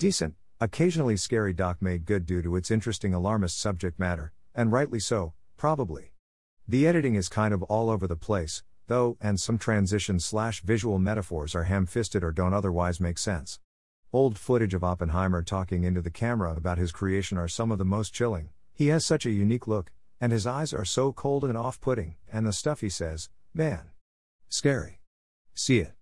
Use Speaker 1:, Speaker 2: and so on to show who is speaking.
Speaker 1: Decent, occasionally scary doc made good due to its interesting alarmist subject matter, and rightly so, probably. The editing is kind of all over the place, though, and some transition slash visual metaphors are ham fisted or don't otherwise make sense. Old footage of Oppenheimer talking into the camera about his creation are some of the most chilling. He has such a unique look, and his eyes are so cold and off putting, and the stuff he says, man. Scary. See it.